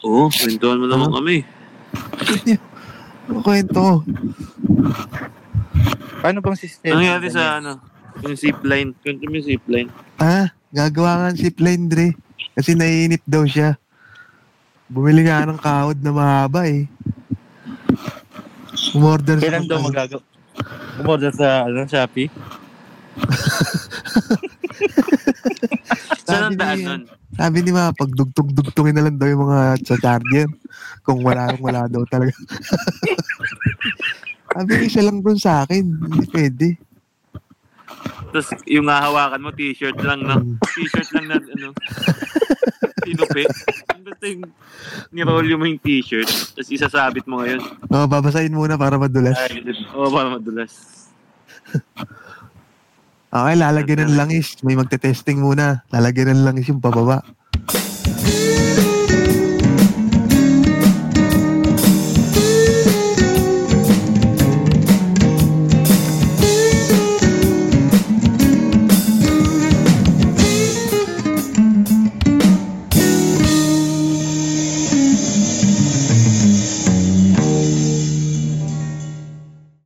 Oo, kwentuhan mo naman Ano? kami. Ano kwento? Paano bang system? Ano nangyari sa ano? Yung zipline. Kwento mo yung zipline. Ah, gagawa nga ng zipline, Dre. Kasi naiinip daw siya. Bumili nga ng kahod na mahaba eh. Umorder sa Kailan daw magagawa? Umorder sa ano, Shopee? Saan ang daan nun? Sabi ni Ma, pag dugtong-dugtongin na lang daw yung mga sa charger. Kung wala, wala daw talaga. Sabi niya, isa lang dun sa akin. Hindi pwede. Tapos yung hahawakan mo, t-shirt lang na. T-shirt lang na, ano, tinupi. Basta yung nirolyo mo yung t-shirt, tapos isasabit mo ngayon. Oh, babasahin muna para madulas. Oo, para madulas. Okay, lalagyan ng langis. May magte-testing muna. Lalagyan ng langis yung pababa.